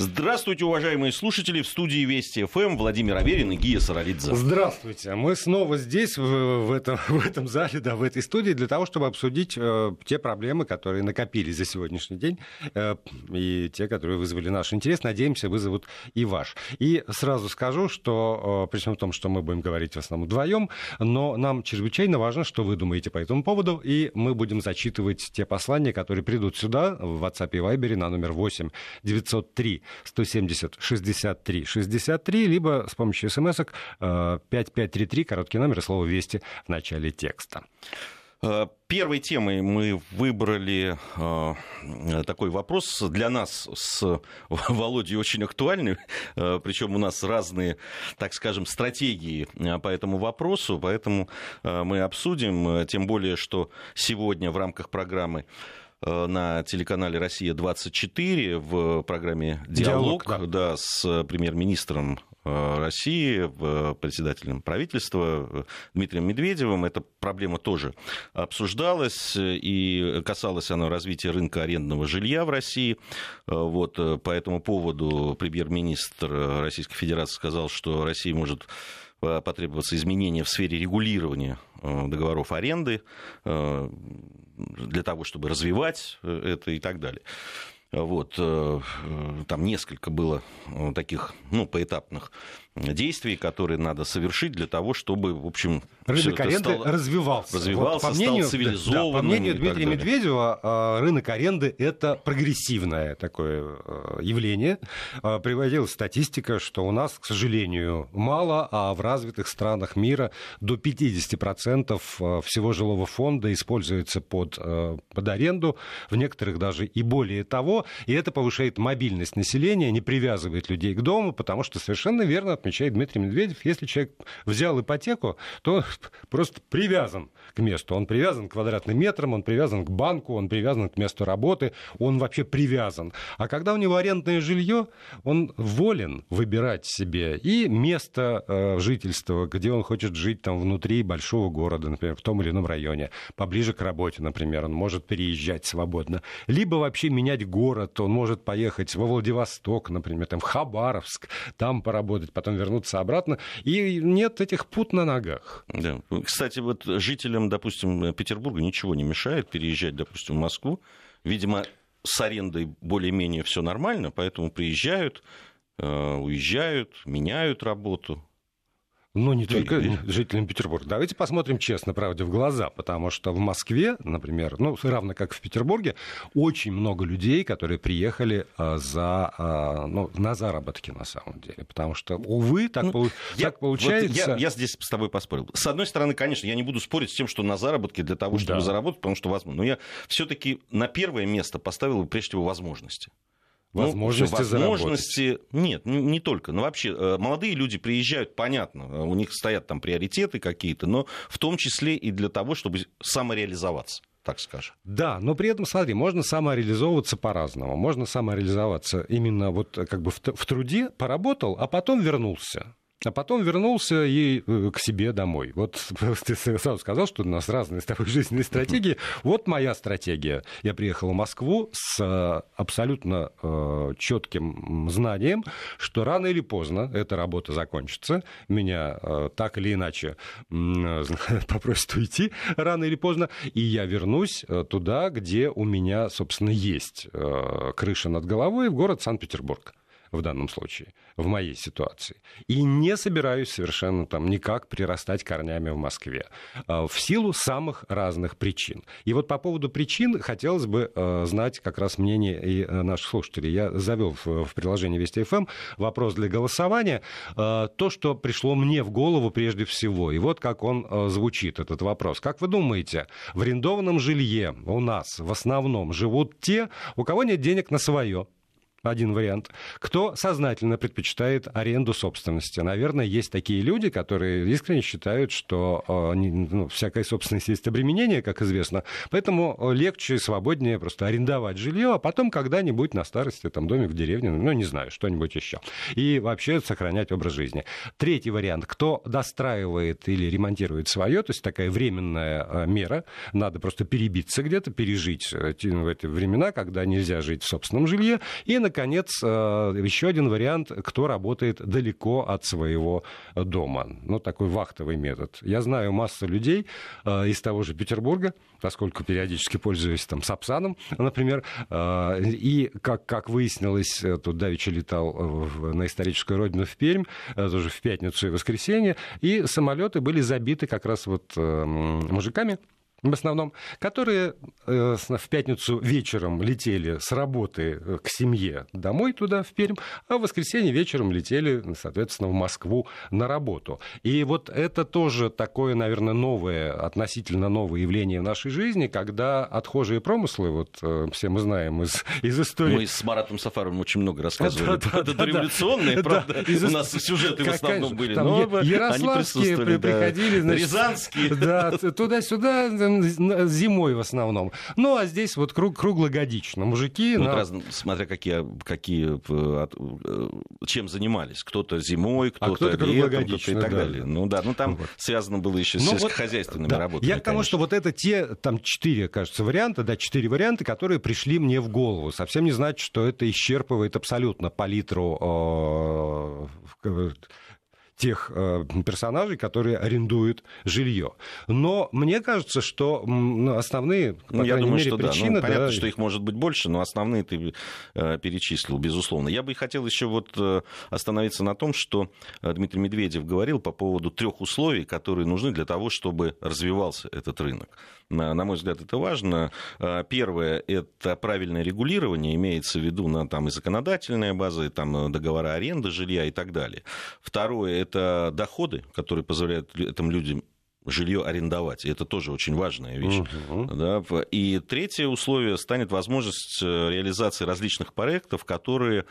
Здравствуйте, уважаемые слушатели. В студии Вести ФМ Владимир Аверин и Гия Саралидзе. Здравствуйте. Мы снова здесь, в, в, этом, в этом зале, да, в этой студии, для того, чтобы обсудить э, те проблемы, которые накопились за сегодняшний день, э, и те, которые вызвали наш интерес. Надеемся, вызовут и ваш. И сразу скажу, что, э, при всем том, что мы будем говорить в основном вдвоем, но нам чрезвычайно важно, что вы думаете по этому поводу, и мы будем зачитывать те послания, которые придут сюда, в WhatsApp и Viber на номер 8 903 170 63 63, либо с помощью смс-ок 5533, короткий номер и слово «Вести» в начале текста. Э, первой темой мы выбрали э, такой вопрос для нас с Володей очень актуальный, э, причем у нас разные, так скажем, стратегии по этому вопросу, поэтому мы обсудим, тем более, что сегодня в рамках программы Э, на телеканале «Россия-24» в программе «Диалог», Диалог, да. Да, с премьер-министром э, России, председателем правительства э, Дмитрием Медведевым. Эта проблема тоже обсуждалась, и касалась она развития рынка арендного жилья в России. Вот, по этому поводу премьер-министр Российской Федерации сказал, что Россия может потребоваться изменения в сфере регулирования договоров аренды для того, чтобы развивать э, это и так далее. Вот, э, там несколько было э, таких, ну, поэтапных действий, которые надо совершить для того, чтобы, в общем, рынок аренды стало... развивался. Развивался, вот, по мнению, стал цивилизованным. Да, по мнению Дмитрия Медведева, а, рынок аренды – это прогрессивное такое а, явление. А, приводилась статистика, что у нас, к сожалению, мало, а в развитых странах мира до 50% всего жилого фонда используется под, под аренду, в некоторых даже и более того. И это повышает мобильность населения, не привязывает людей к дому, потому что совершенно верно отмечает Дмитрий Медведев, если человек взял ипотеку, то просто привязан к месту. Он привязан к квадратным метрам, он привязан к банку, он привязан к месту работы, он вообще привязан. А когда у него арендное жилье, он волен выбирать себе и место э, жительства, где он хочет жить там внутри большого города, например, в том или ином районе, поближе к работе, например, он может переезжать свободно. Либо вообще менять город, он может поехать во Владивосток, например, там, в Хабаровск, там поработать, потом вернуться обратно. И нет этих пут на ногах. Да. Кстати, вот жителям, допустим, Петербурга ничего не мешает переезжать, допустим, в Москву. Видимо, с арендой более-менее все нормально, поэтому приезжают, э, уезжают, меняют работу. Но не только жителям Петербурга. Давайте посмотрим честно, правде, в глаза, потому что в Москве, например, ну, равно как в Петербурге, очень много людей, которые приехали а, за, а, ну, на заработки, на самом деле. Потому что, увы, так, ну, я, так получается... Вот я, я здесь с тобой поспорил. С одной стороны, конечно, я не буду спорить с тем, что на заработки для того, чтобы да. заработать, потому что возможно. Но я все-таки на первое место поставил прежде всего возможности. Возможности, ну, возможности нет, не только. Но вообще э, молодые люди приезжают, понятно, у них стоят там приоритеты какие-то, но в том числе и для того, чтобы самореализоваться так скажем. Да, но при этом, смотри, можно самореализовываться по-разному. Можно самореализоваться именно вот как бы в, в труде, поработал, а потом вернулся а потом вернулся и э, к себе домой. Вот ты сразу сказал, что у нас разные с тобой жизненные стратегии. Вот моя стратегия. Я приехал в Москву с э, абсолютно э, четким знанием, что рано или поздно эта работа закончится. Меня так или иначе попросят уйти рано или поздно, и я вернусь туда, где у меня, собственно, есть крыша над головой, в город Санкт-Петербург в данном случае, в моей ситуации. И не собираюсь совершенно там никак прирастать корнями в Москве. А, в силу самых разных причин. И вот по поводу причин хотелось бы а, знать как раз мнение и э, наших слушателей. Я завел в приложении Вести ФМ вопрос для голосования. А, то, что пришло мне в голову прежде всего. И вот как он звучит, этот вопрос. Как вы думаете, в арендованном жилье у нас в основном живут те, у кого нет денег на свое, один вариант. Кто сознательно предпочитает аренду собственности? Наверное, есть такие люди, которые искренне считают, что э, ну, всякая собственность есть обременение, как известно. Поэтому э, легче и свободнее просто арендовать жилье, а потом когда-нибудь на старости там домик в деревне, ну, не знаю, что-нибудь еще. И вообще сохранять образ жизни. Третий вариант. Кто достраивает или ремонтирует свое, то есть такая временная э, мера, надо просто перебиться где-то, пережить в эти времена, когда нельзя жить в собственном жилье, и, наконец, еще один вариант, кто работает далеко от своего дома. Ну, такой вахтовый метод. Я знаю массу людей из того же Петербурга, поскольку периодически пользуюсь там Сапсаном, например, и, как, как выяснилось, тут Давича летал на историческую родину в Пермь, тоже в пятницу и воскресенье, и самолеты были забиты как раз вот мужиками, в основном, которые э, в пятницу вечером летели с работы э, к семье домой туда, в Пермь, а в воскресенье вечером летели, соответственно, в Москву на работу. И вот это тоже такое, наверное, новое, относительно новое явление в нашей жизни, когда отхожие промыслы, вот э, все мы знаем из, из истории... Мы с Маратом Сафаровым очень много рассказывали. Это революционные, правда, у нас сюжеты в основном были, но Ярославские приходили, Рязанские. Да, туда-сюда, зимой в основном. Ну, а здесь вот круг, круглогодично. Мужики... Ну, на... раз, смотря какие, какие, э, чем занимались. Кто-то зимой, кто-то, а кто-то летом, кто-то и так да. далее. Ну да, ну там вот. связано было еще с ну, сельскохозяйственными вот, да. работами. Я к тому, что вот это те, там, четыре, кажется, варианта, да, четыре варианта, которые пришли мне в голову. Совсем не значит, что это исчерпывает абсолютно палитру э, тех э, персонажей, которые арендуют жилье. Но мне кажется, что ну, основные, ну, я думаю, мере, что причины... Да. Ну, понятно, да... что их может быть больше, но основные ты э, перечислил, безусловно. Я бы хотел еще вот э, остановиться на том, что Дмитрий Медведев говорил по поводу трех условий, которые нужны для того, чтобы развивался этот рынок. На, на мой взгляд, это важно. Первое – это правильное регулирование, имеется в виду на там, и законодательная база, и там, договора аренды жилья и так далее. Второе – это доходы, которые позволяют этим людям жилье арендовать. И это тоже очень важная вещь. Uh-huh. Да? И третье условие станет возможность э, реализации различных проектов, которые,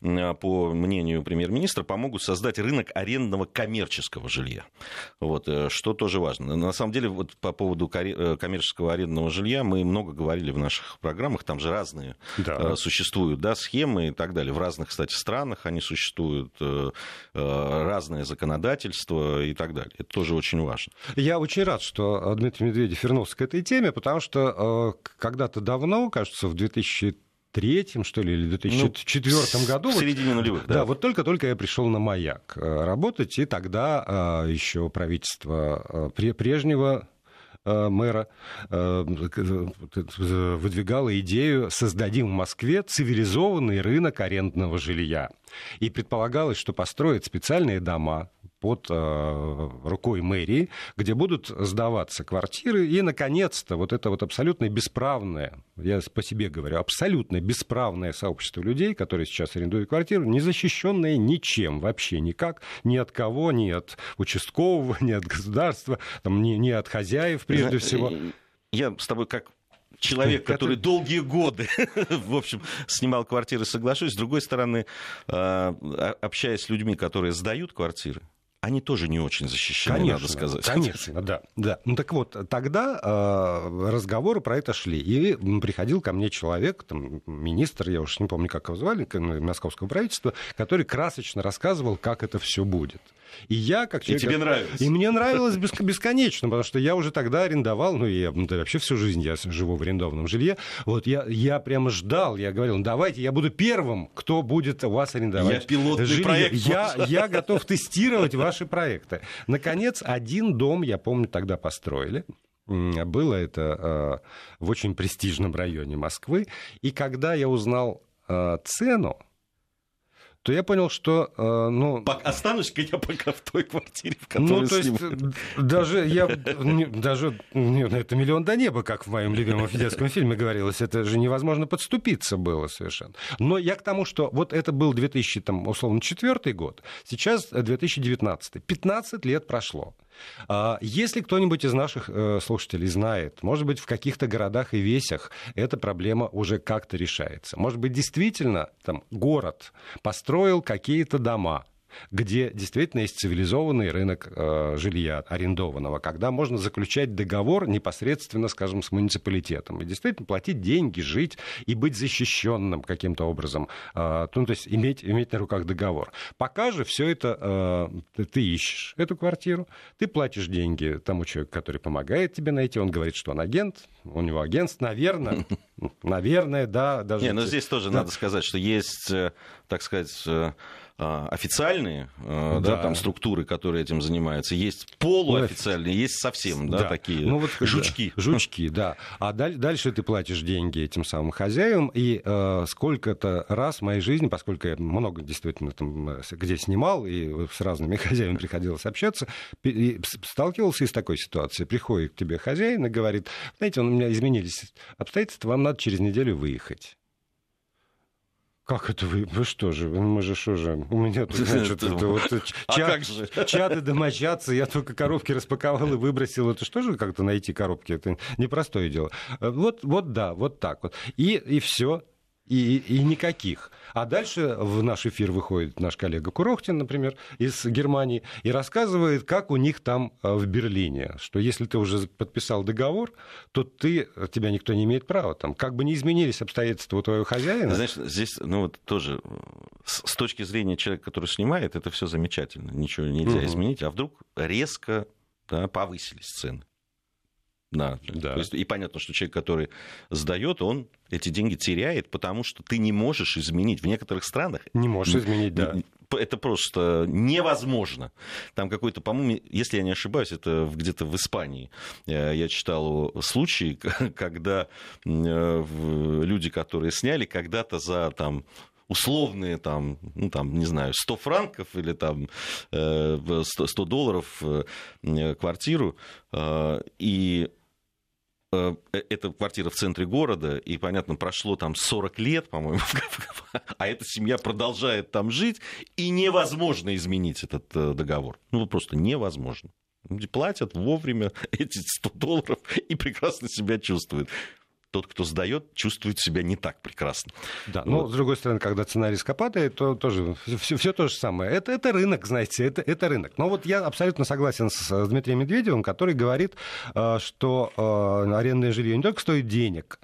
по мнению премьер-министра, помогут создать рынок арендного коммерческого жилья. Вот, э, что тоже важно. На самом деле, вот по поводу э, коммерческого арендного жилья мы много говорили в наших программах. Там же разные да. существуют да, схемы и так далее. В разных, кстати, странах они существуют, разное законодательство и так далее. Это тоже очень важно. Я очень рад, что э, Дмитрий Медведев вернулся к этой теме, потому что э, когда-то давно, кажется, в 2000 третьем, что ли, или 2004 ну, году. В середине нулевых, да. Да, вот только-только я пришел на «Маяк» э, работать, и тогда еще правительство прежнего мэра выдвигала идею «создадим в Москве цивилизованный рынок арендного жилья». И предполагалось, что построят специальные дома, под э, рукой мэрии, где будут сдаваться квартиры. И, наконец-то, вот это вот абсолютно бесправное, я по себе говорю, абсолютно бесправное сообщество людей, которые сейчас арендуют квартиру, не защищенное ничем, вообще никак, ни от кого, ни от участкового, ни от государства, там, ни, ни от хозяев, прежде всего. Я с тобой как человек, который долгие годы, в общем, снимал квартиры, соглашусь. С другой стороны, э, общаясь с людьми, которые сдают квартиры, они тоже не очень защищены, конечно, надо сказать. Конечно, да, да. Ну так вот, тогда э, разговоры про это шли. И приходил ко мне человек, там, министр, я уж не помню, как его звали, московского правительства, который красочно рассказывал, как это все будет. И я как человек... И тебе нравилось. И мне нравилось бесконечно, потому что я уже тогда арендовал, ну, и вообще всю жизнь я живу в арендованном жилье. Вот я, я прямо ждал, я говорил, ну, давайте, я буду первым, кто будет у вас арендовать. Я пилотный жилье. проект. Я, я готов тестировать ваши проекты. Наконец, один дом, я помню, тогда построили. Было это э, в очень престижном районе Москвы. И когда я узнал э, цену, то я понял, что... Э, ну... Останусь-ка я пока в той квартире, в которой Ну, то есть, даже я... Даже... Это миллион до неба, как в моем любимом детском фильме говорилось. Это же невозможно подступиться было совершенно. Но я к тому, что вот это был 2000, там, условно, четвертый год. Сейчас 2019. 15 лет прошло. А если кто-нибудь из наших э, слушателей знает, может быть, в каких-то городах и весях эта проблема уже как-то решается. Может быть, действительно там город построил какие-то дома, где действительно есть цивилизованный рынок э, жилья арендованного, когда можно заключать договор непосредственно, скажем, с муниципалитетом и действительно платить деньги, жить и быть защищенным каким-то образом, э, ну, то есть иметь, иметь на руках договор. Пока же все это э, ты ищешь эту квартиру, ты платишь деньги тому человеку, который помогает тебе найти, он говорит, что он агент, у него агентство, наверное, наверное, да. Даже Не, но здесь тоже надо сказать, что есть, э, так сказать, э, официальные да. Да, там, структуры, которые этим занимаются, есть полуофициальные, есть совсем да, да. такие ну, вот, жучки. Да, жучки, да. А дальше ты платишь деньги этим самым хозяевам, и э, сколько-то раз в моей жизни, поскольку я много действительно там, э, где снимал, и с разными хозяевами приходилось общаться, сталкивался и с такой ситуацией. Приходит к тебе хозяин и говорит, знаете, у меня изменились обстоятельства, вам надо через неделю выехать. Как это вы? Вы что же? Мы же что же? У меня тут, значит, это вот а чат, чаты домочадцы, я только коробки распаковал и выбросил. Это что же как-то найти коробки? Это непростое дело. Вот, вот да, вот так вот. И, и все и, и никаких. А дальше в наш эфир выходит наш коллега Курохтин, например, из Германии, и рассказывает, как у них там э, в Берлине, что если ты уже подписал договор, то ты, тебя никто не имеет права. Там, как бы не изменились обстоятельства у твоего хозяина. Знаешь, здесь, ну вот тоже, с, с точки зрения человека, который снимает, это все замечательно, ничего нельзя угу. изменить, а вдруг резко да, повысились цены. Да. да. То есть, и понятно, что человек, который сдает, он эти деньги теряет, потому что ты не можешь изменить. В некоторых странах... Не можешь изменить, да. Это просто невозможно. Там какой-то, по-моему, если я не ошибаюсь, это где-то в Испании. Э, я читал случай, когда э, люди, которые сняли когда-то за там, условные там, ну, там, не знаю, 100 франков или там 100 э, долларов квартиру, и Э, э, это квартира в центре города, и, понятно, прошло там 40 лет, по-моему, а эта семья продолжает там жить, и невозможно изменить этот э, договор. Ну, просто невозможно. Платят вовремя эти 100 долларов и прекрасно себя чувствуют тот, кто сдает, чувствует себя не так прекрасно. Да, вот. но с другой стороны, когда цена риска падает, то тоже все, все то же самое. Это, это рынок, знаете, это, это рынок. Но вот я абсолютно согласен с Дмитрием Медведевым, который говорит, э, что э, арендное жилье не только стоит денег,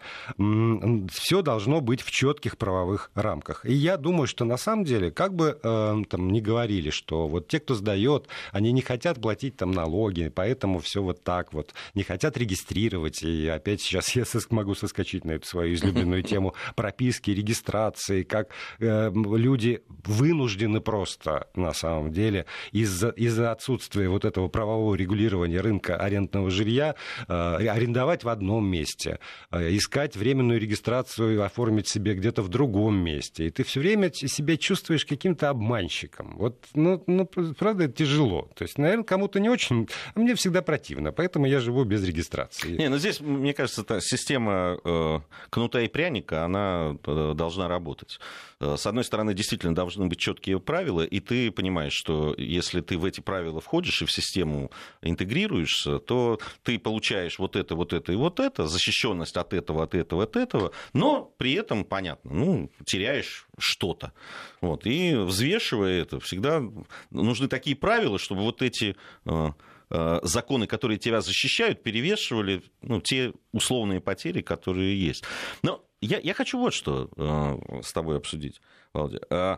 все должно быть в четких правовых рамках. И я думаю, что на самом деле, как бы э, там не говорили, что вот те, кто сдает, они не хотят платить там налоги, поэтому все вот так вот, не хотят регистрировать. И опять сейчас я могу соскочить на эту свою излюбленную тему прописки, регистрации, как э, люди вынуждены просто, на самом деле, из-за из отсутствия вот этого правового регулирования рынка арендного жилья, э, арендовать в одном месте, э, искать временную регистрацию, оформить себе где-то в другом месте. И ты все время себя чувствуешь каким-то обманщиком. Вот, ну, ну, правда, это тяжело. То есть, наверное, кому-то не очень, а мне всегда противно, поэтому я живу без регистрации. Не, ну здесь, мне кажется, система Э, кнута и пряника, она э, должна работать. Э, с одной стороны, действительно должны быть четкие правила, и ты понимаешь, что если ты в эти правила входишь и в систему интегрируешься, то ты получаешь вот это, вот это и вот это, защищенность от этого, от этого, от этого, но при этом, понятно, ну, теряешь что-то. Вот. И взвешивая это, всегда нужны такие правила, чтобы вот эти законы, которые тебя защищают, перевешивали ну, те условные потери, которые есть. Но я, я хочу вот что э, с тобой обсудить, Володя. Э,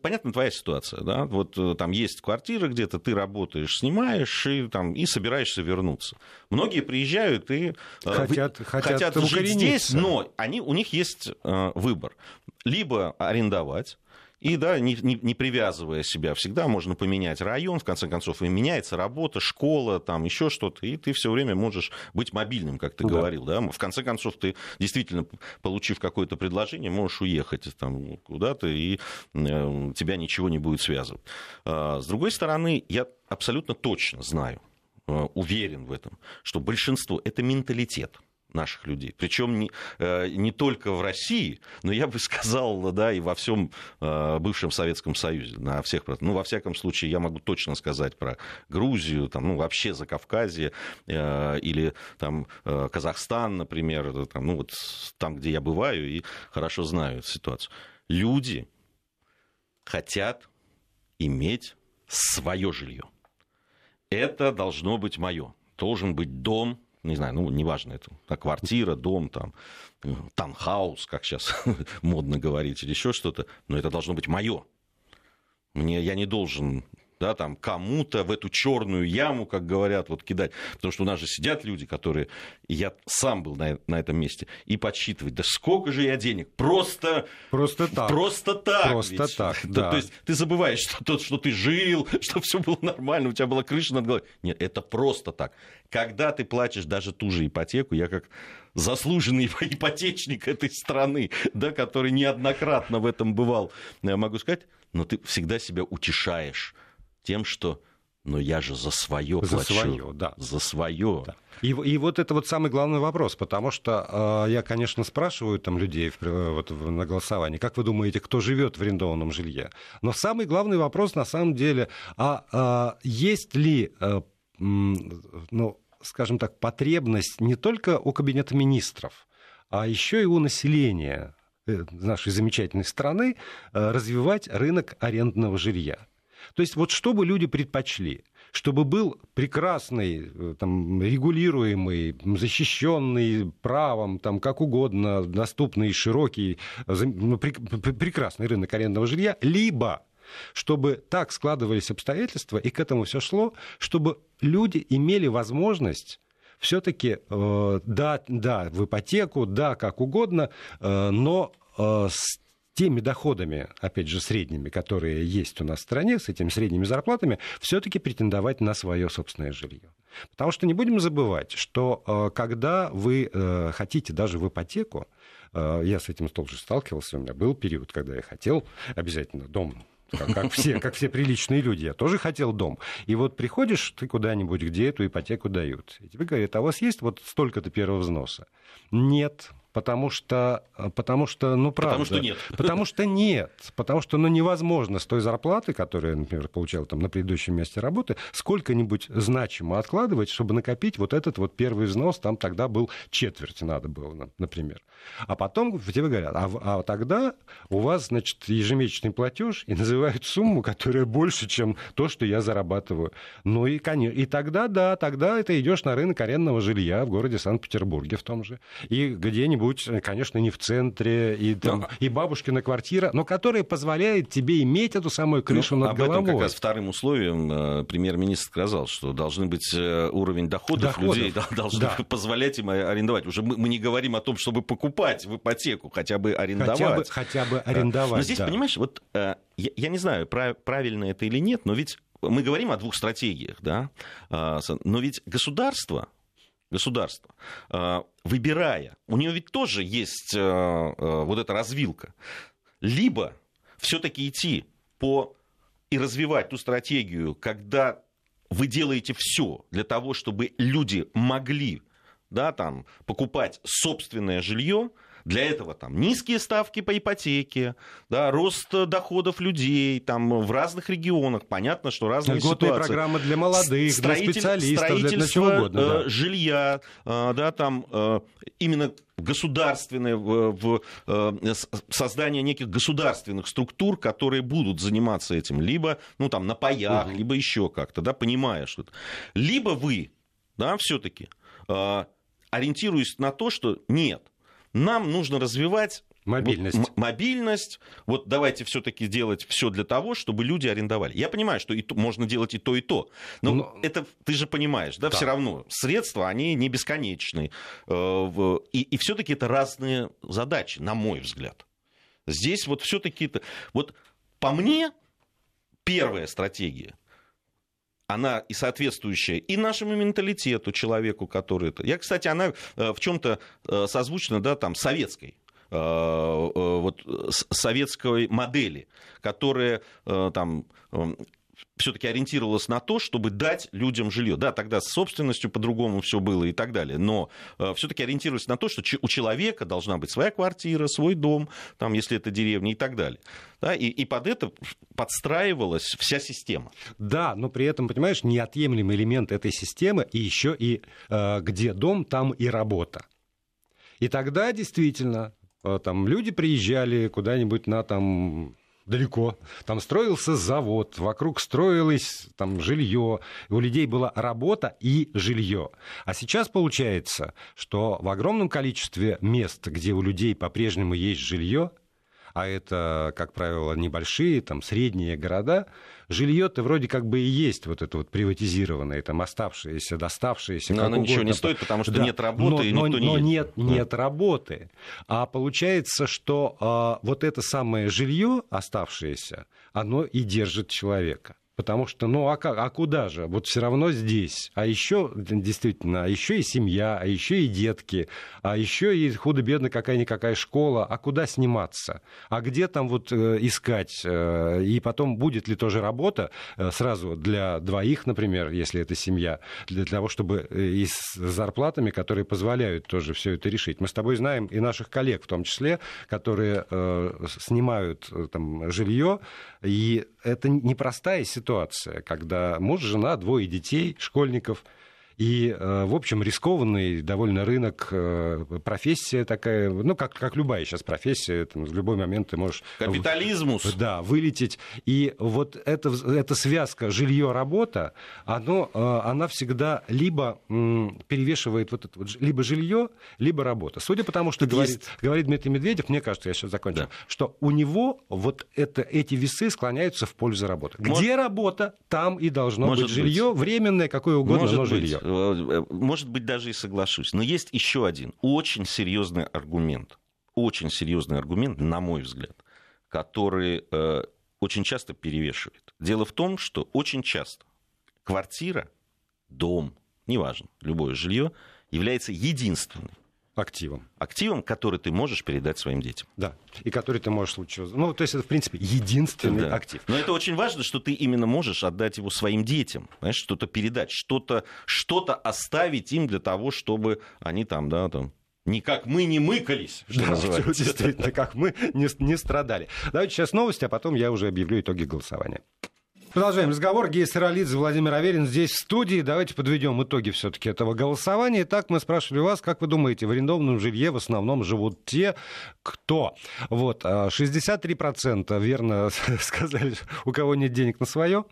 понятна твоя ситуация, да, вот там есть квартира где-то, ты работаешь, снимаешь и, там, и собираешься вернуться. Многие приезжают и хотят, хотят, хотят жить здесь, но они, у них есть выбор. Либо арендовать, и да, не, не, не привязывая себя, всегда можно поменять район, в конце концов, и меняется работа, школа, там еще что-то, и ты все время можешь быть мобильным, как ты да. говорил. Да? В конце концов, ты действительно, получив какое-то предложение, можешь уехать там, куда-то, и э, тебя ничего не будет связывать. А, с другой стороны, я абсолютно точно знаю, э, уверен в этом, что большинство это менталитет наших людей. Причем не, э, не только в России, но я бы сказал, да, и во всем э, бывшем Советском Союзе, на всех, ну, во всяком случае, я могу точно сказать про Грузию, там, ну, вообще Закавказье э, или там Казахстан, например, там, ну, вот там, где я бываю и хорошо знаю эту ситуацию. Люди хотят иметь свое жилье. Это должно быть мое. Должен быть дом, не знаю, ну, неважно, это а квартира, дом, там, танхаус, как сейчас модно говорить, или еще что-то, но это должно быть мое. Мне, я не должен да, там, кому-то в эту черную яму, как говорят, вот кидать. Потому что у нас же сидят люди, которые, и я сам был на, на этом месте, и подсчитывать, да сколько же я денег, просто... Просто так. Просто так. Просто ведь. так, да. То есть ты забываешь, что, то, что ты жил, что все было нормально, у тебя была крыша над головой. Нет, это просто так. Когда ты платишь даже ту же ипотеку, я как заслуженный ипотечник этой страны, да, который неоднократно в этом бывал, я могу сказать, но ты всегда себя утешаешь тем, что но я же за свое за плачу. свое, да. За свое. Да. И, и вот это вот самый главный вопрос, потому что э, я, конечно, спрашиваю там людей вот, на голосовании, как вы думаете, кто живет в арендованном жилье? Но самый главный вопрос на самом деле, а, а есть ли, а, ну, скажем так, потребность не только у кабинета министров, а еще и у населения э, нашей замечательной страны развивать рынок арендного жилья. То есть вот что бы люди предпочли? Чтобы был прекрасный, э, там, регулируемый, защищенный правом, там, как угодно, доступный, широкий, ну, прекрасный рынок арендного жилья, либо чтобы так складывались обстоятельства, и к этому все шло, чтобы люди имели возможность все-таки, э, да, да, в ипотеку, да, как угодно, э, но э, с теми доходами, опять же, средними, которые есть у нас в стране, с этими средними зарплатами, все-таки претендовать на свое собственное жилье. Потому что не будем забывать, что э, когда вы э, хотите даже в ипотеку, э, я с этим тоже сталкивался, у меня был период, когда я хотел обязательно дом как, как, все, как все приличные люди. Я тоже хотел дом. И вот приходишь ты куда-нибудь, где эту ипотеку дают. И тебе говорят, а у вас есть вот столько-то первого взноса? Нет. Потому что, э, потому что, ну, правда. Потому что нет. Потому что нет. Потому что, ну, невозможно с той зарплаты, которую я, например, получал там на предыдущем месте работы, сколько-нибудь значимо откладывать, чтобы накопить вот этот вот первый взнос, там тогда был четверть надо было, например. А потом тебе говорят, а, а тогда у вас, значит, ежемесячный платеж и называют сумму, которая больше, чем то, что я зарабатываю. Ну и, конечно, и тогда, да, тогда ты идешь на рынок арендного жилья в городе Санкт-Петербурге в том же, и где-нибудь где-нибудь, конечно, не в центре, и, там, и бабушкина квартира, но которая позволяет тебе иметь эту самую крышу ну, над об головой. Об этом как раз вторым условием э, премьер-министр сказал, что должны быть э, уровень доходов, доходов. людей, должны да. позволять им арендовать. Уже мы, мы не говорим о том, чтобы покупать в ипотеку, хотя бы арендовать. Хотя бы, хотя бы арендовать, Но здесь, да. понимаешь, вот я, я не знаю, правильно это или нет, но ведь мы говорим о двух стратегиях, да, а, но ведь государство государство, а, выбирая, у нее ведь тоже есть а, а, вот эта развилка, либо все-таки идти по и развивать ту стратегию, когда вы делаете все для того, чтобы люди могли да, там, покупать собственное жилье, для этого там низкие ставки по ипотеке, да, рост доходов людей там, в разных регионах. Понятно, что разные Льготные ситуации. программы для молодых, Строитель, для специалистов, для чего угодно. Да. Э, жилья, э, да, там э, именно государственное в, в создание неких государственных структур, которые будут заниматься этим, либо ну там на паях, угу. либо еще как-то, да, понимая что-то. Либо вы, да, все-таки ориентируясь на то, что нет, нам нужно развивать Мобильность. Вот, мобильность. Вот давайте все-таки делать все для того, чтобы люди арендовали. Я понимаю, что и то, можно делать и то, и то. Но, но... это ты же понимаешь, да, да, все равно средства, они не бесконечны. Э, и, и все-таки это разные задачи, на мой взгляд. Здесь вот все-таки... Вот по мне, первая стратегия она и соответствующая и нашему менталитету человеку, который это. Я, кстати, она э, в чем-то э, созвучна, да, там, советской э, вот советской модели, которая там все-таки ориентировалась на то, чтобы дать людям жилье. Да, тогда с собственностью по-другому все было и так далее, но э, все-таки ориентировалась на то, что у человека должна быть своя квартира, свой дом, там, если это деревня и так далее. Да, и, и под это подстраивалась вся система. Да, но при этом, понимаешь, неотъемлемый элемент этой системы и еще и э, где дом, там и работа. И тогда действительно э, там люди приезжали куда-нибудь на там далеко. Там строился завод, вокруг строилось там жилье, у людей была работа и жилье. А сейчас получается, что в огромном количестве мест, где у людей по-прежнему есть жилье, а это, как правило, небольшие, там, средние города, жилье-то вроде как бы и есть вот это вот приватизированное, там, оставшееся, доставшееся. Но оно угодно. ничего не стоит, потому что да. нет работы, но, и никто но, не Но нет, нет работы. А получается, что а, вот это самое жилье оставшееся, оно и держит человека. Потому что, ну а, как, а куда же? Вот все равно здесь. А еще, действительно, а еще и семья, а еще и детки, а еще и худо-бедно какая-никакая школа. А куда сниматься? А где там вот э, искать? Э, и потом будет ли тоже работа э, сразу для двоих, например, если это семья, для того, чтобы и с зарплатами, которые позволяют тоже все это решить. Мы с тобой знаем и наших коллег в том числе, которые снимают там жилье, и это непростая ситуация ситуация, когда муж, жена, двое детей, школьников – и, э, в общем, рискованный довольно рынок, э, профессия такая, ну, как, как любая сейчас профессия, там, в любой момент ты можешь... Капитализмус. Да, вылететь. И вот эта, эта связка жилье-работа, оно, э, она всегда либо перевешивает вот это вот, либо жилье, либо работа. Судя по тому, что говорит, говорит Дмитрий Медведев, мне кажется, я сейчас закончу, да. что у него вот это, эти весы склоняются в пользу работы. Где Может... работа, там и должно Может быть жилье, быть. временное, какое угодно, Может но жилье. Э, может быть, даже и соглашусь. Но есть еще один очень серьезный аргумент. Очень серьезный аргумент, на мой взгляд, который э, очень часто перевешивает. Дело в том, что очень часто квартира, дом, неважно, любое жилье является единственной активом. Активом, который ты можешь передать своим детям. Да, и который ты можешь лучше... Ну, то есть это, в принципе, единственный да. актив. Но это очень важно, что ты именно можешь отдать его своим детям, знаешь, что-то передать, что-то что оставить им для того, чтобы они там, да, там, не как мы не мыкались, что да, называется. Действительно, как мы не, не страдали. Давайте сейчас новости, а потом я уже объявлю итоги голосования. Продолжаем разговор. Гея Саралидзе, Владимир Аверин здесь в студии. Давайте подведем итоги все-таки этого голосования. Итак, мы спрашивали вас, как вы думаете, в арендованном жилье в основном живут те, кто? Вот, 63% а, верно сказали, у кого нет денег на свое.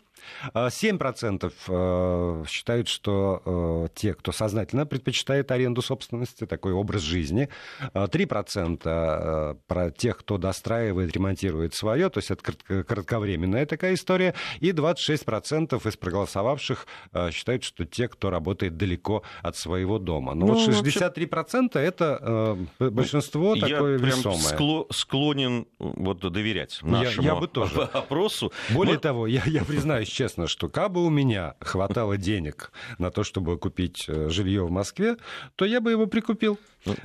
7% э, считают, что э, те, кто сознательно предпочитает аренду собственности, такой образ жизни. 3% э, про тех, кто достраивает, ремонтирует свое, то есть это кратковременная такая история. И 26% из проголосовавших считают, что те, кто работает далеко от своего дома. Но ну, вот 63% это большинство я такое прям весомое. склонен вот, доверять нашему я, я бы тоже. опросу. Более Но... того, я, я признаюсь честно, что кабы у меня хватало денег на то, чтобы купить э, жилье в Москве, то я бы его прикупил.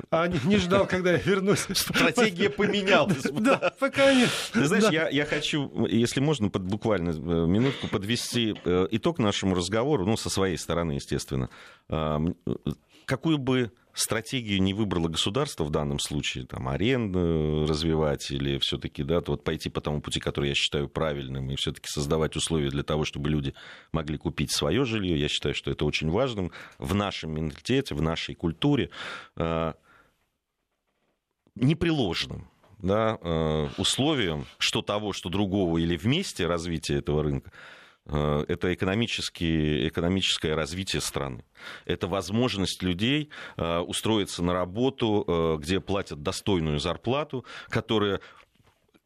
А не, ждал, когда я вернусь. Стратегия поменялась. Да, пока нет. Ты знаешь, я, я хочу, если можно, под, буквально э, минутку подвести э, итог нашему разговору, ну, со своей стороны, естественно. Какую бы стратегию не выбрало государство в данном случае, там, аренду развивать или все-таки, да, вот пойти по тому пути, который я считаю правильным, и все-таки создавать условия для того, чтобы люди могли купить свое жилье, я считаю, что это очень важным в нашем менталитете, в нашей культуре, э, непреложным да, э, условием, что того, что другого или вместе развития этого рынка, Э, это экономические, экономическое развитие страны. Это возможность людей э, устроиться на работу, э, где платят достойную зарплату, которая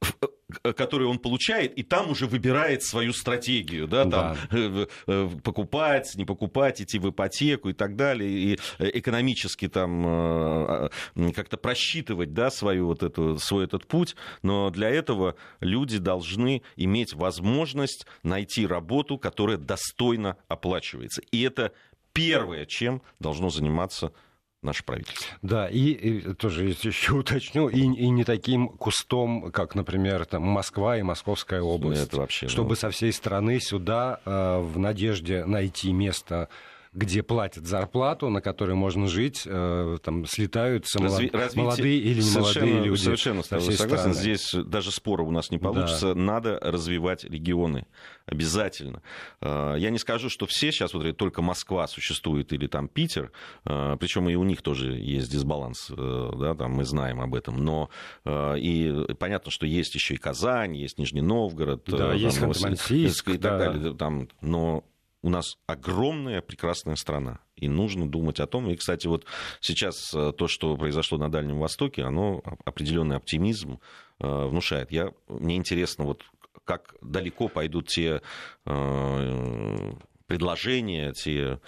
Э, который он получает, и там уже выбирает свою стратегию, да, там да. Э, э, покупать, не покупать, идти в ипотеку и так далее, и экономически там как-то просчитывать, да, свою вот эту, свой этот путь, но для этого люди должны иметь возможность найти работу, которая достойно оплачивается. И это первое, чем должно заниматься наше правительство. Да, и, и тоже еще уточню, и, и не таким кустом, как, например, там, Москва и Московская область. Это вообще, чтобы ну... со всей страны сюда э, в надежде найти место где платят зарплату, на которой можно жить, э, там слетаются Разви- молод... молодые или не молодые люди. Совершенно согласен. Страны. Здесь даже спора у нас не получится. Да. Надо развивать регионы. Обязательно. Э, я не скажу, что все сейчас вот только Москва существует или там Питер, э, причем и у них тоже есть дисбаланс, да, там мы знаем об этом, но и понятно, что есть еще и Казань, есть Нижний Новгород, да, есть Ханты-Мансийск, и так да. далее, там, но у нас огромная прекрасная страна. И нужно думать о том. И, кстати, вот сейчас э, то, что произошло на Дальнем Востоке, оно определенный оптимизм э, внушает. Я, мне интересно, вот как далеко пойдут те э, предложения, те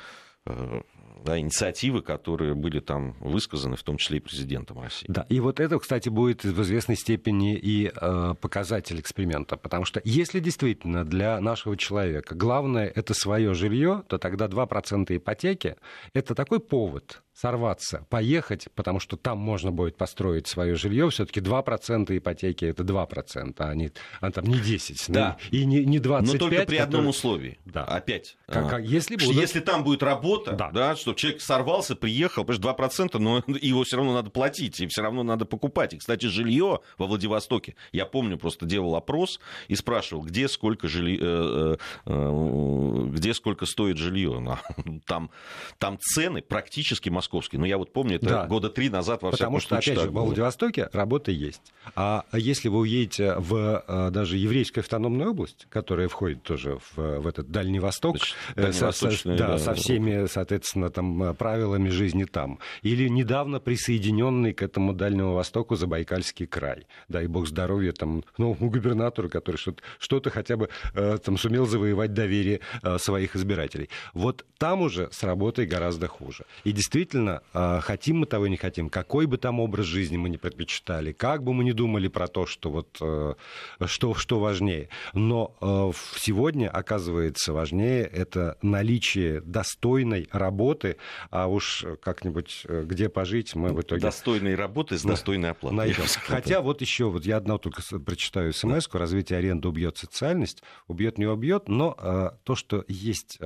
да, инициативы, которые были там высказаны, в том числе и президентом России. Да, и вот это, кстати, будет в известной степени и э, показатель эксперимента, потому что если действительно для нашего человека главное это свое жилье, то тогда 2% ипотеки это такой повод сорваться, поехать, потому что там можно будет построить свое жилье, все-таки 2% ипотеки это 2%, а не, а там не 10, да. и не, не 25. Но только при одном условии. Да. Опять. Как, как, если, будут... если там будет работа, да. Да, чтобы человек сорвался, приехал, потому что 2%, но его все равно надо платить, и все равно надо покупать. И, кстати, жилье во Владивостоке, я помню, просто делал опрос и спрашивал, где сколько, жилье, э, э, э, где сколько стоит жилье. Там, там цены практически московский. Но я вот помню, это да. года три назад во Потому что, опять же, в Владивостоке работа есть. А если вы уедете в э, даже еврейскую автономную область, которая входит тоже в, в этот Дальний Восток, Значит, со, со, да, да, со всеми, соответственно, там, э, правилами жизни там, или недавно присоединенный к этому Дальнему Востоку Забайкальский край, дай бог здоровья там, ну, губернатору, который что-то, что-то хотя бы э, там сумел завоевать доверие своих избирателей. Вот там уже с работой гораздо хуже. И действительно, действительно, а, хотим мы того и не хотим, какой бы там образ жизни мы не предпочитали, как бы мы ни думали про то, что, вот, э, что, что важнее, но э, сегодня, оказывается, важнее это наличие достойной работы, а уж как-нибудь э, где пожить мы в итоге... Достойной работы с достойной оплатой. Найдем. Хотя вот еще, вот я одно только прочитаю смс развитие аренды убьет социальность, убьет, не убьет, но то, что есть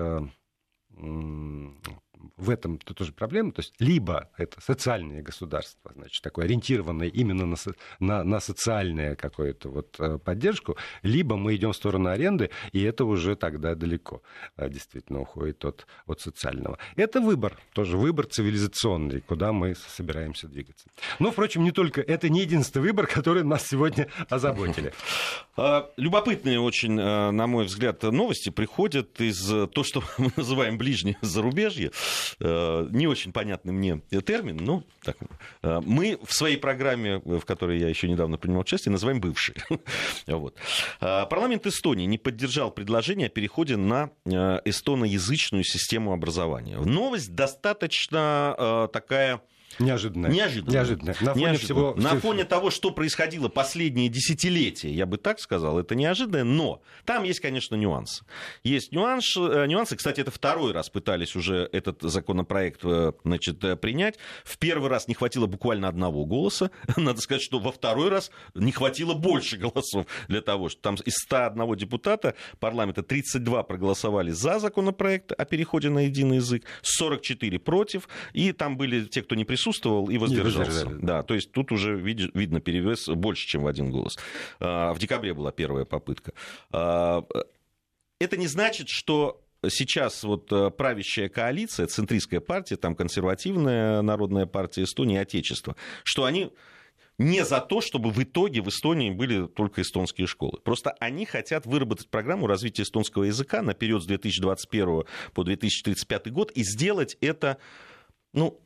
в этом -то тоже проблема. То есть либо это социальное государство, значит, такое ориентированное именно на, на, на социальную какую-то вот э, поддержку, либо мы идем в сторону аренды, и это уже тогда далеко э, действительно уходит от, от социального. Это выбор, тоже выбор цивилизационный, куда мы собираемся двигаться. Но, впрочем, не только, это не единственный выбор, который нас сегодня озаботили. А, любопытные очень, э, на мой взгляд, новости приходят из то, что мы называем ближнее зарубежье. Э, не очень понятный мне термин, но так, э, мы в своей программе, в которой я еще недавно принимал участие, называем бывшие. вот. Э, парламент Эстонии не поддержал предложение о переходе на эстоноязычную систему образования. Новость достаточно такая Неожиданно. Неожиданно. Неожиданно. На фоне, Всего... На фоне того, что происходило последние десятилетия, я бы так сказал, это неожиданно, но там есть, конечно, нюансы. Есть нюанс, э, нюансы. Кстати, это второй раз пытались уже этот законопроект э, значит, э, принять. В первый раз не хватило буквально одного голоса. Надо сказать, что во второй раз не хватило больше голосов для того, что там из 101 депутата парламента 32 проголосовали за законопроект о переходе на единый язык, 44 против, и там были те, кто не присутствовал, присутствовал и воздержался. Да, то есть тут уже видно перевес больше, чем в один голос. А, в декабре была первая попытка. А, это не значит, что сейчас вот э, правящая коалиция, центристская партия, там консервативная народная партия Эстонии, Отечество, что они не за то, чтобы в итоге в Эстонии были только эстонские школы. Просто они хотят выработать программу развития эстонского языка на период с 2021 по 2035 год и сделать это ну,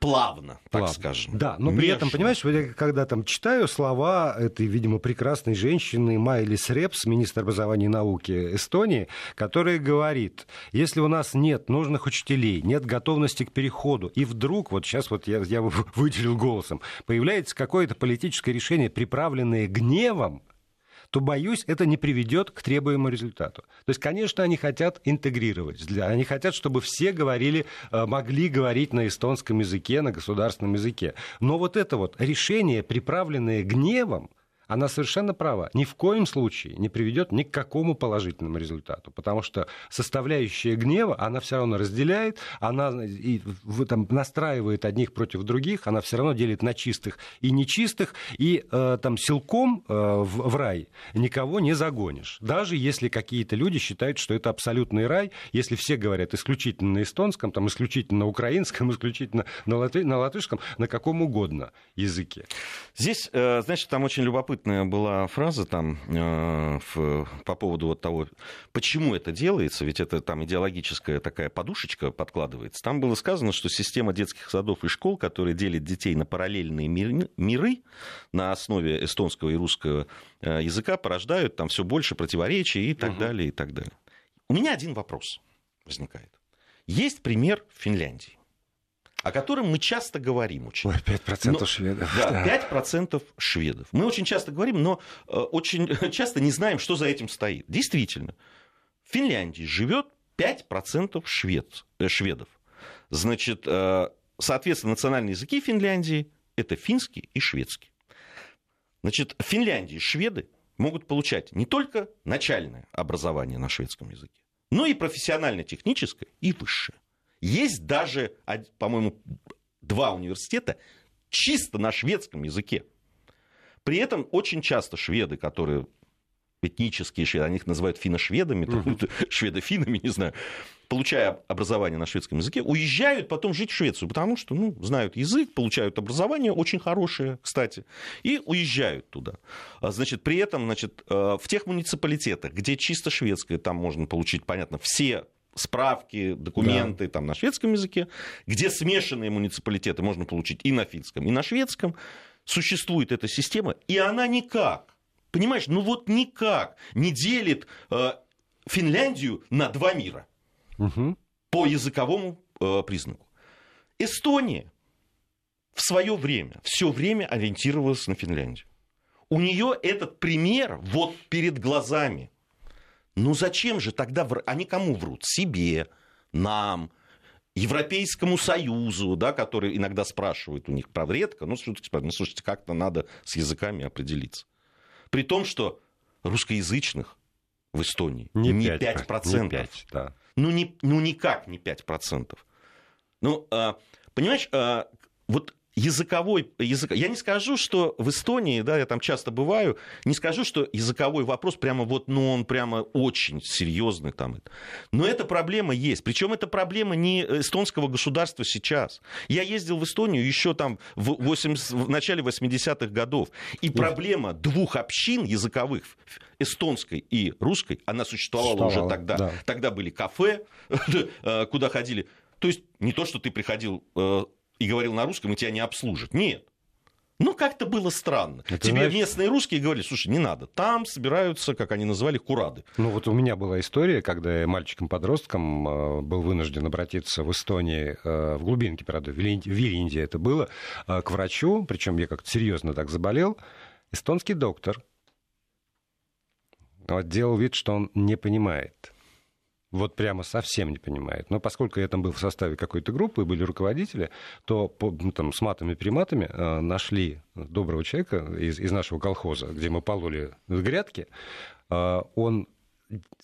плавно, так плавно. скажем. Да, но при этом, понимаешь, я когда там читаю слова этой, видимо, прекрасной женщины Майли Срепс, министр образования и науки Эстонии, которая говорит, если у нас нет нужных учителей, нет готовности к переходу, и вдруг, вот сейчас вот я, я выделил голосом, появляется какое-то политическое решение, приправленное гневом, то, боюсь, это не приведет к требуемому результату. То есть, конечно, они хотят интегрировать. Они хотят, чтобы все говорили, э, могли говорить на эстонском языке, на государственном языке. Но вот это вот решение, приправленное гневом, она совершенно права. Ни в коем случае не приведет ни к какому положительному результату, потому что составляющая гнева, она все равно разделяет, она и, там, настраивает одних против других, она все равно делит на чистых и нечистых, и э, там силком э, в, в рай никого не загонишь. Даже если какие-то люди считают, что это абсолютный рай, если все говорят исключительно на эстонском, там, исключительно на украинском, исключительно на, латви, на латышском, на каком угодно языке. Здесь, э, значит, там очень любопытно любопытная была фраза там э, в, по поводу вот того, почему это делается, ведь это там идеологическая такая подушечка подкладывается. Там было сказано, что система детских садов и школ, которая делит детей на параллельные миры на основе эстонского и русского э, языка, порождают там все больше противоречий и так угу. далее, и так далее. У меня один вопрос возникает. Есть пример Финляндии о котором мы часто говорим очень. Ой, 5% но, шведов. Да, 5% шведов. Мы очень часто говорим, но э, очень часто не знаем, что за этим стоит. Действительно, в Финляндии живет 5% швед, э, шведов. Значит, э, соответственно, национальные языки Финляндии – это финский и шведский. Значит, в Финляндии шведы могут получать не только начальное образование на шведском языке, но и профессионально-техническое и высшее. Есть даже, по-моему, два университета чисто на шведском языке. При этом очень часто шведы, которые этнические шведы, они их называют финно-шведами, угу. шведофинами, не знаю, получая образование на шведском языке, уезжают потом жить в Швецию, потому что ну, знают язык, получают образование, очень хорошее, кстати, и уезжают туда. А, значит, при этом значит, э, в тех муниципалитетах, где чисто шведское, там можно получить, понятно, все справки, документы да. там, на шведском языке, где смешанные муниципалитеты можно получить и на финском, и на шведском. Существует эта система, и она никак, понимаешь, ну вот никак не делит э, Финляндию на два мира угу. по языковому э, признаку. Эстония в свое время, все время ориентировалась на Финляндию. У нее этот пример вот перед глазами – ну зачем же тогда они кому врут? Себе, нам, Европейскому Союзу, да, который иногда спрашивает у них, правда, редко, ну, ну слушайте, как-то надо с языками определиться. При том, что русскоязычных в Эстонии не, не 5%. 5%. Не 5, да. ну, не, ну, никак не 5%. Ну, а, понимаешь, а, вот языковой язык. Я не скажу, что в Эстонии, да, я там часто бываю, не скажу, что языковой вопрос прямо вот, ну, он прямо очень серьезный там. Но эта проблема есть. Причем эта проблема не эстонского государства сейчас. Я ездил в Эстонию еще там в, 80, в начале 80-х годов. И проблема двух общин языковых, эстонской и русской, она существовала, существовала уже тогда. Да. Тогда были кафе, э, куда ходили. То есть не то, что ты приходил э, и говорил на русском, и тебя не обслужат. Нет. Ну, как-то было странно. Это Тебе знаешь... местные русские говорили, слушай, не надо, там собираются, как они называли, курады. Ну, вот у меня была история, когда я мальчиком-подростком э, был вынужден обратиться в Эстонии, э, в глубинке, правда, в Вильинде это было, э, к врачу, причем я как-то серьезно так заболел, эстонский доктор делал вид, что он не понимает вот прямо совсем не понимает. Но поскольку я там был в составе какой-то группы, были руководители, то по, ну, там, с матами-приматами э, нашли доброго человека из, из нашего колхоза, где мы пололи грядки. Э, он,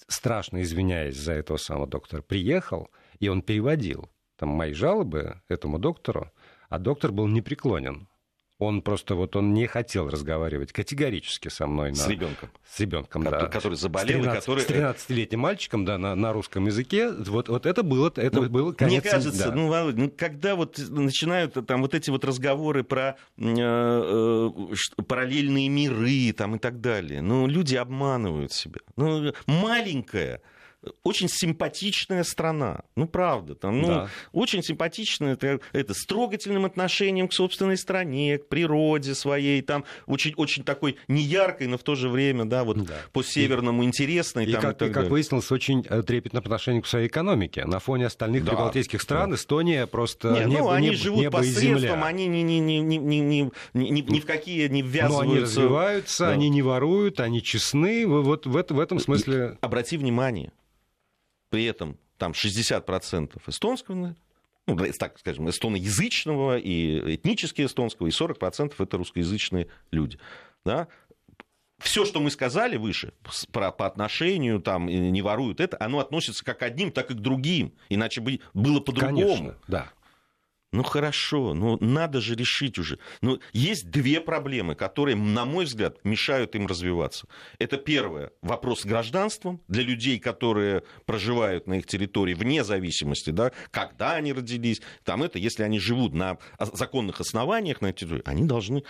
страшно извиняясь за этого самого доктора, приехал, и он переводил там, мои жалобы этому доктору, а доктор был непреклонен. Он просто вот он не хотел разговаривать категорически со мной. С на... ребенком. С ребенком, да. Который заболел, с 13, который... С 13-летним мальчиком, да, на, на русском языке. Вот, вот это было, это ну, было конец... Мне кажется, да. ну, Володь, ну, когда вот начинают там вот эти вот разговоры про э, э, параллельные миры там и так далее, ну, люди обманывают себя. Ну, маленькая очень симпатичная страна. Ну, правда. Там, ну, да. Очень симпатичная. Это, это с трогательным отношением к собственной стране, к природе своей. Там очень, очень такой неяркой, но в то же время, да, вот да. по-северному и, интересной. И, там, как, и, и как выяснилось, очень э, трепетно по отношению к своей экономике. На фоне остальных да. прибалтийских стран да. Эстония просто Нет, небо, ну, они небо, живут небо посредством, они ни, ни, ни, ни, ни, ни, ни, ни в какие не ввязываются. Но они развиваются, да. они не воруют, они честны. Вот в, в этом смысле... Обрати внимание, при этом там 60% эстонского, ну, так скажем, эстоноязычного и этнически эстонского, и 40% это русскоязычные люди. Да? Все, что мы сказали выше про, по отношению, там, не воруют это, оно относится как к одним, так и к другим. Иначе бы было по-другому. Конечно, да. Ну хорошо, ну надо же решить уже. Ну, есть две проблемы, которые, на мой взгляд, мешают им развиваться. Это первое, вопрос с гражданством для людей, которые проживают на их территории вне зависимости, да, когда они родились, там это, если они живут на законных основаниях на территории, они должны...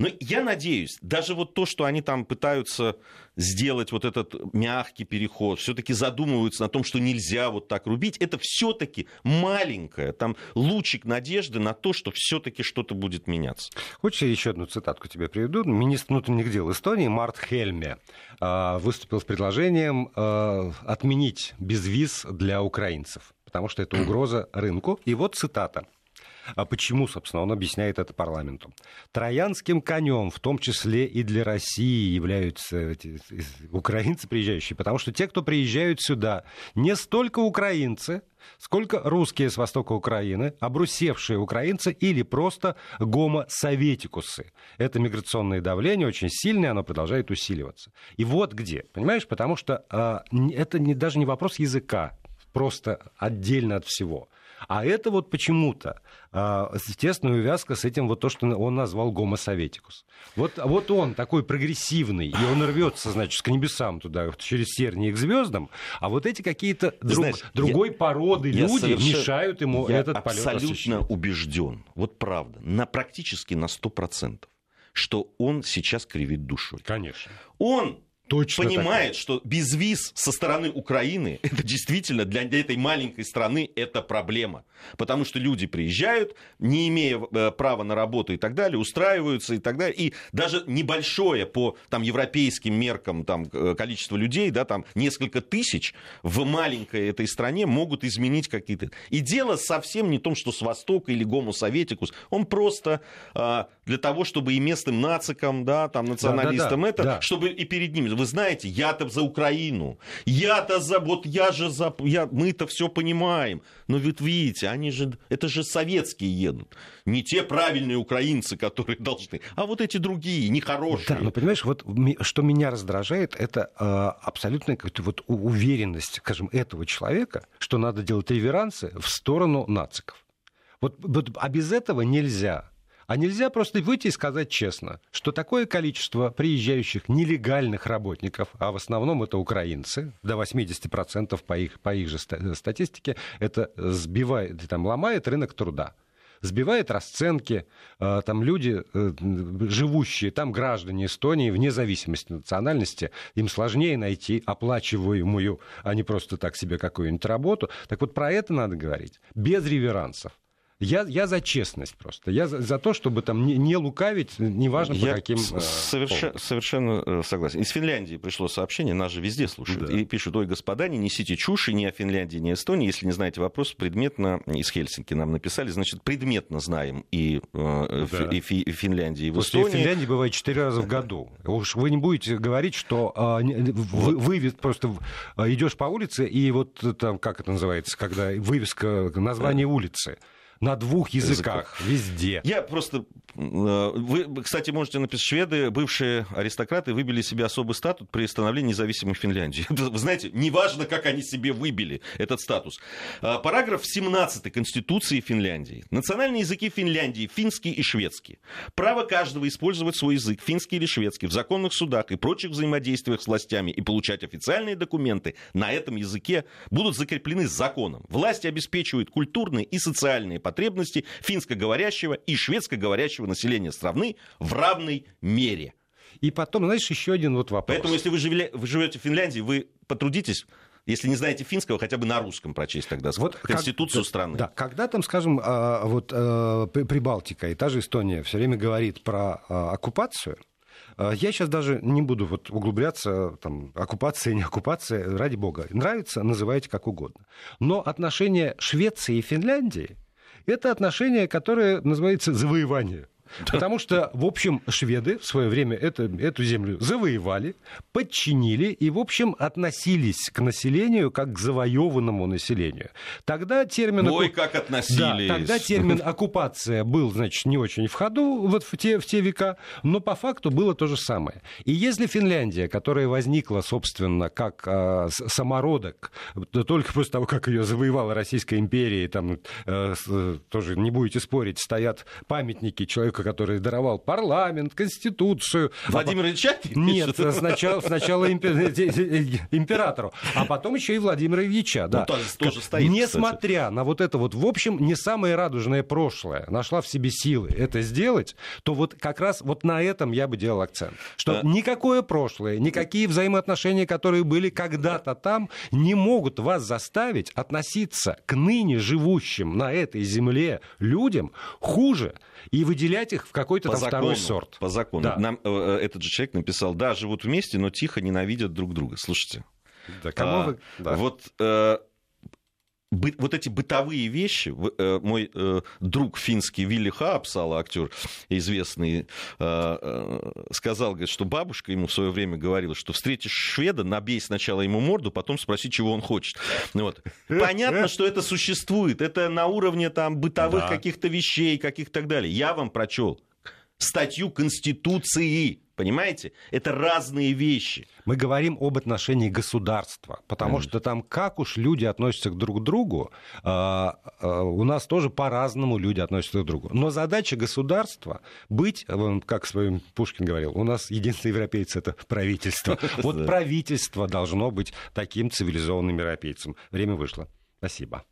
Но я надеюсь, даже вот то, что они там пытаются сделать вот этот мягкий переход, все-таки задумываются на том, что нельзя вот так рубить, это все-таки маленькое, там лучик надежды на то, что все-таки что-то будет меняться. Хочешь, я еще одну цитатку тебе приведу? Министр внутренних дел Эстонии Март Хельме а, выступил с предложением а, отменить безвиз для украинцев, потому что это угроза рынку. И вот цитата. А почему, собственно, он объясняет это парламенту? Троянским конем, в том числе и для России, являются эти украинцы приезжающие, потому что те, кто приезжают сюда, не столько украинцы, сколько русские с востока Украины, обрусевшие украинцы или просто гомосоветикусы. Это миграционное давление очень сильное, оно продолжает усиливаться. И вот где, понимаешь, потому что э, это не, даже не вопрос языка, просто отдельно от всего. А это вот почему-то а, естественная увязка с этим вот то, что он назвал гомосоветикус. Вот, вот он такой прогрессивный, и он рвется, значит, к небесам туда, через тернии к звездам, а вот эти какие-то друг, Знаешь, другой я, породы я люди совершенно, мешают ему я этот полет абсолютно убежден, вот правда, на практически на 100%, что он сейчас кривит душой. Конечно. Он Точно понимает, такая. что безвиз со стороны Украины, это действительно для этой маленькой страны это проблема. Потому что люди приезжают, не имея э, права на работу и так далее, устраиваются и так далее. И даже небольшое по там, европейским меркам там, э, количество людей, да, там несколько тысяч в маленькой этой стране могут изменить какие-то... И дело совсем не в том, что с Востока или Гому Советикус. Он просто а, для того, чтобы и местным нацикам, да, там, националистам да, да, да, это, да. чтобы и перед ними вы знаете, я-то за Украину, я-то за, вот я же за, я, мы-то все понимаем. Но ведь видите, они же, это же советские едут. Не те правильные украинцы, которые должны, а вот эти другие, нехорошие. Да, но понимаешь, вот что меня раздражает, это э, абсолютная вот уверенность, скажем, этого человека, что надо делать реверансы в сторону нациков. Вот, вот, а без этого нельзя. А нельзя просто выйти и сказать честно, что такое количество приезжающих нелегальных работников, а в основном это украинцы, до 80% по их, по их же статистике, это сбивает, там, ломает рынок труда сбивает расценки. А, там люди, э, живущие там, граждане Эстонии, вне зависимости от национальности, им сложнее найти оплачиваемую, а не просто так себе какую-нибудь работу. Так вот про это надо говорить, без реверансов. Я, я за честность просто. Я за, за то, чтобы там не, не лукавить, неважно по я каким соверш... Совершенно э, согласен. Из Финляндии пришло сообщение, нас же везде слушают. Да. И пишут, ой, господа, не несите чуши ни о Финляндии, ни о Эстонии. Если не знаете вопрос, предметно из Хельсинки нам написали. Значит, предметно знаем и, э, да. и, Фи, и Финляндии, и в Эстонии. в Финляндии бывает четыре раза в году. Уж вы не будете говорить, что а, вы, вы просто идешь по улице, и вот там, как это называется, когда вывеска, название улицы на двух языках, языках. везде. Я просто... Э, вы, кстати, можете написать, шведы, бывшие аристократы, выбили себе особый статус при становлении независимой Финляндии. Вы знаете, неважно, как они себе выбили этот статус. Э, параграф 17 Конституции Финляндии. Национальные языки Финляндии – финский и шведский. Право каждого использовать свой язык, финский или шведский, в законных судах и прочих взаимодействиях с властями и получать официальные документы на этом языке будут закреплены законом. Власти обеспечивают культурные и социальные потребности финскоговорящего и шведскоговорящего населения страны в равной мере. И потом, знаешь, еще один вот вопрос. Поэтому, если вы, живете, вы живете в Финляндии, вы потрудитесь если не знаете финского, хотя бы на русском прочесть тогда вот конституцию как, страны. Да, когда там, скажем, а, вот а, Прибалтика и та же Эстония все время говорит про а, оккупацию, я сейчас даже не буду вот углубляться, там, оккупация, не оккупация, ради бога. Нравится, называйте как угодно. Но отношения Швеции и Финляндии это отношение, которое называется завоевание. Потому что, в общем, шведы в свое время это, эту землю завоевали, подчинили и, в общем, относились к населению как к завоеванному населению. Тогда термин... Ой, как относились! Да, тогда термин оккупация был, значит, не очень в ходу вот в те, в те века, но по факту было то же самое. И если Финляндия, которая возникла, собственно, как э, самородок, только после того, как ее завоевала Российская империя, там э, тоже не будете спорить, стоят памятники человека который даровал парламент, конституцию. Владимир Ильич Нет, сначала, сначала императору, а потом еще и Владимира Ильича. Да. Ну, тоже стоит, Несмотря кстати. на вот это вот, в общем, не самое радужное прошлое, нашла в себе силы это сделать, то вот как раз вот на этом я бы делал акцент. Что да. никакое прошлое, никакие взаимоотношения, которые были когда-то там, не могут вас заставить относиться к ныне живущим на этой земле людям хуже и выделять их в какой-то там закону, второй сорт. По закону. Да. Нам э, э, этот же человек написал, да, живут вместе, но тихо ненавидят друг друга. Слушайте. Да, кому а, вы... да. Вот э, бы, вот эти бытовые вещи, э, мой э, друг финский Вилли Хаапсала, актер известный, э, сказал, говорит, что бабушка ему в свое время говорила, что встретишь шведа, набей сначала ему морду, потом спроси, чего он хочет. Вот. Понятно, что это существует, это на уровне там бытовых да. каких-то вещей, каких-то так далее. Я вам прочел статью Конституции. Понимаете? Это разные вещи. Мы говорим об отношении государства, потому Конечно. что там как уж люди относятся друг к другу, а, а, у нас тоже по-разному люди относятся друг к другу. Но задача государства быть, как своим Пушкин говорил, у нас единственный европейец это правительство. Вот правительство должно быть таким цивилизованным европейцем. Время вышло. Спасибо.